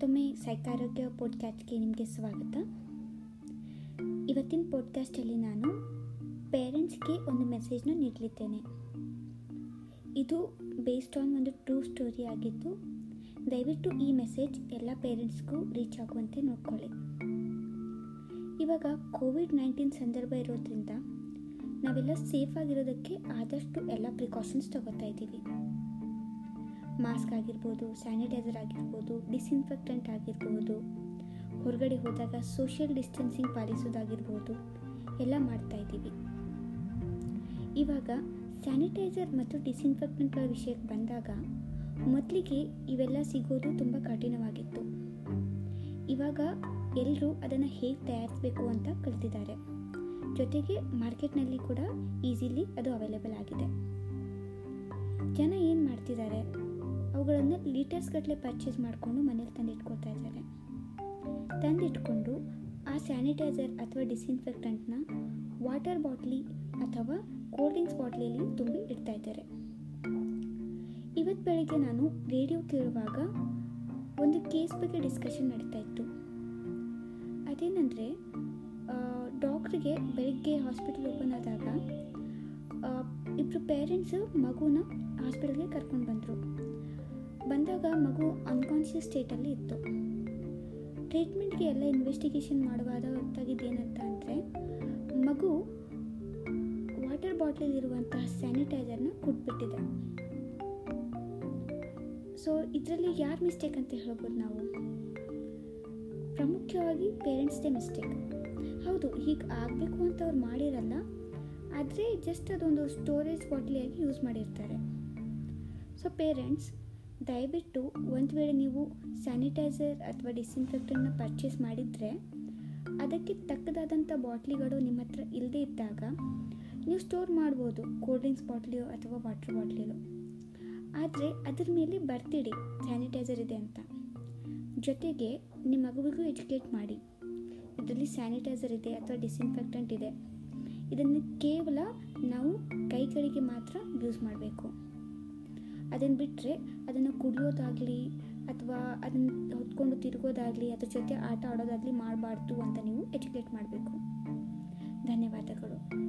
ಸೈಕಾರೋಗ್ಯ ಪಾಡ್ಕ್ಯಾಸ್ಟ್ಗೆ ನಿಮಗೆ ಸ್ವಾಗತ. ಇವತ್ತಿನ ಪಾಡ್ಕ್ಯಾಸ್ಟಲ್ಲಿ ನಾನು ಪೇರೆಂಟ್ಸ್ಗೆ ಒಂದು ಮೆಸೇಜ್ನ ನೀಡಲಿದ್ದೇನೆ. ಇದು ಬೇಸ್ಡ್ ಆನ್ ಒಂದು ಟ್ರೂ ಸ್ಟೋರಿ ಆಗಿದ್ದು, ದಯವಿಟ್ಟು ಈ ಮೆಸೇಜ್ ಎಲ್ಲ ಪೇರೆಂಟ್ಸ್ಗೂ ರೀಚ್ ಆಗುವಂತೆ ನೋಡ್ಕೊಳ್ಳಿ. ಇವಾಗ ಕೋವಿಡ್ ನೈನ್ಟೀನ್ ಸಂದರ್ಭ ಇರೋದ್ರಿಂದ ನಾವೆಲ್ಲ ಸೇಫ್ ಆಗಿರೋದಕ್ಕೆ ಆದಷ್ಟು ಎಲ್ಲ ಪ್ರಿಕಾಷನ್ಸ್ ತಗೋತಾ ಇದ್ದೀವಿ. ಮಾಸ್ಕ್ ಆಗಿರ್ಬೋದು ಸ್ಯಾನಿಟೈಸರ್ ಆಗಿರ್ಬೋದು ಡಿಸ್ಇನ್ಫೆಕ್ಟೆಂಟ್ ಆಗಿರ್ಬೋದು. ಹೊರಗಡೆ ಹೋದಾಗ ಸೋಷಿಯಲ್ ಡಿಸ್ಟೆನ್ಸಿಂಗ್ ಪಾಲಿಸೋದಾಗಿರ್ಬೋದು. ಎಲ್ಲ ಮಾಡ್ತಾ ಇದ್ದೀವಿ. ಇವಾಗ ಸ್ಯಾನಿಟೈಸರ್ ಮತ್ತು ಡಿಸ್ಇನ್ಫೆಕ್ಟೆಂಟ್ಗಳ ವಿಷಯಕ್ಕೆ ಬಂದಾಗ ಮೊದಲಿಗೆ ಇವೆಲ್ಲ ಸಿಗೋದು ತುಂಬ ಕಠಿಣವಾಗಿತ್ತು. ಇವಾಗ ಎಲ್ಲರೂ ಅದನ್ನು ಹೇಗೆ ತಯಾರಿಸಬೇಕು ಅಂತ ಕಲ್ತಿದ್ದಾರೆ. ಜೊತೆಗೆ ಮಾರ್ಕೆಟ್ನಲ್ಲಿ ಕೂಡ ಈಸಿಲಿ ಅದು ಅವೈಲೇಬಲ್ ಆಗಿದೆ. ಜನ ಏನು ಮಾಡ್ತಿದ್ದಾರೆ? ಅವುಗಳನ್ನು ಲೀಟರ್ಸ್ಗಟ್ಟಲೆ ಪರ್ಚೇಸ್ ಮಾಡಿಕೊಂಡು ಮನೇಲಿ ತಂದು ಇಟ್ಕೊಳ್ತಾ ಇದ್ದಾರೆ. ತಂದಿಟ್ಕೊಂಡು ಆ ಸ್ಯಾನಿಟೈಸರ್ ಅಥವಾ ಡಿಸ್ಇನ್ಫೆಕ್ಟೆಂಟ್ನ ವಾಟರ್ ಬಾಟ್ಲಿ ಅಥವಾ ಕೋಲ್ಡ್ ಡ್ರಿಂಕ್ಸ್ ಬಾಟ್ಲಿಯಲ್ಲಿ ತುಂಬಿ ಇಡ್ತಾ ಇದ್ದಾರೆ. ಇವತ್ತು ಬೆಳಗ್ಗೆ ನಾನು ರೇಡಿಯೋ ಕೇಳುವಾಗ ಒಂದು ಕೇಸ್ ಬಗ್ಗೆ ಡಿಸ್ಕಷನ್ ನಡೀತಾ ಇತ್ತು. ಅದೇನೆಂದರೆ ಡಾಕ್ಟ್ರಿಗೆ ಬೆಳಗ್ಗೆ ಹಾಸ್ಪಿಟಲ್ ಓಪನ್ ಆದಾಗ ಇಬ್ಬರು ಪೇರೆಂಟ್ಸು ಮಗುನ ಹಾಸ್ಪಿಟಲ್ಗೆ ಕರ್ಕೊಂಡು ಬಂದರು. ಬಂದಾಗ ಮಗು ಅನ್ಕಾನ್ಷಿಯಸ್ ಸ್ಟೇಟಲ್ಲಿ ಇತ್ತು. ಟ್ರೀಟ್ಮೆಂಟ್ಗೆ ಎಲ್ಲ ಇನ್ವೆಸ್ಟಿಗೇಷನ್ ಮಾಡುವಾಗ ಗೊತ್ತಾಗಿದ್ದೇನಂತ ಅಂದರೆ, ಮಗು ವಾಟರ್ ಬಾಟ್ಲಲ್ಲಿರುವಂತಹ ಸ್ಯಾನಿಟೈಸರ್ನ ಕುಟ್ಬಿಟ್ಟಿದೆ. ಸೊ ಇದರಲ್ಲಿ ಯಾರು ಮಿಸ್ಟೇಕ್ ಅಂತ ಹೇಳ್ಬೋದು ನಾವು? ಪ್ರಾಮುಖ್ಯವಾಗಿ ಪೇರೆಂಟ್ಸ್ದೇ ಮಿಸ್ಟೇಕ್ ಹೌದು, ಹೀಗೆ ಆಗಬೇಕು ಅಂತ ಅವ್ರು ಮಾಡಿರಲ್ಲ, ಆದರೆ ಜಸ್ಟ್ ಅದೊಂದು ಸ್ಟೋರೇಜ್ ಬಾಟ್ಲಿಯಾಗಿ ಯೂಸ್ ಮಾಡಿರ್ತಾರೆ. ಸೊ ಪೇರೆಂಟ್ಸ್ ದಯವಿಟ್ಟು ಒಂದು ವೇಳೆ ನೀವು ಸ್ಯಾನಿಟೈಸರ್ ಅಥವಾ ಡಿಸ್ಇನ್ಫೆಕ್ಟನ್ನು ಪರ್ಚೇಸ್ ಮಾಡಿದರೆ, ಅದಕ್ಕೆ ತಕ್ಕದಾದಂಥ ಬಾಟ್ಲಿಗಳು ನಿಮ್ಮ ಹತ್ರ ಇಲ್ಲದೇ ಇದ್ದಾಗ, ನೀವು ಸ್ಟೋರ್ ಮಾಡ್ಬೋದು ಕೋಲ್ಡ್ ಡ್ರಿಂಕ್ಸ್ ಬಾಟ್ಲಿಯೋ ಅಥವಾ ವಾಟರ್ ಬಾಟ್ಲಿಯೋ. ಆದರೆ ಅದ್ರ ಮೇಲೆ ಬರ್ತಿಡಿ ಸ್ಯಾನಿಟೈಸರ್ ಇದೆ ಅಂತ. ಜೊತೆಗೆ ನಿಮ್ಮ ಮಗುವಿಗೂ ಎಜುಕೇಟ್ ಮಾಡಿ. ಇದರಲ್ಲಿ ಸ್ಯಾನಿಟೈಸರ್ ಇದೆ ಅಥವಾ ಡಿಸ್ಇನ್ಫೆಕ್ಟೆಂಟ್ ಇದೆ. ಇದನ್ನು ಕೇವಲ ನಾವು ಕೈಗಳಿಗೆ ಮಾತ್ರ ಯೂಸ್ ಮಾಡಬೇಕು. ಅದನ್ನು ಬಿಟ್ಟರೆ ಅದನ್ನು ಕುಡಿಯೋದಾಗಲಿ ಅಥವಾ ಅದನ್ನು ಹೊತ್ಕೊಂಡು ತಿರುಗೋದಾಗಲಿ ಅದ್ರ ಜೊತೆ ಆಟ ಆಡೋದಾಗಲಿ ಮಾಡಬಾರ್ದು ಅಂತ ನೀವು ಎಜುಕೇಟ್ ಮಾಡಬೇಕು. ಧನ್ಯವಾದಗಳು.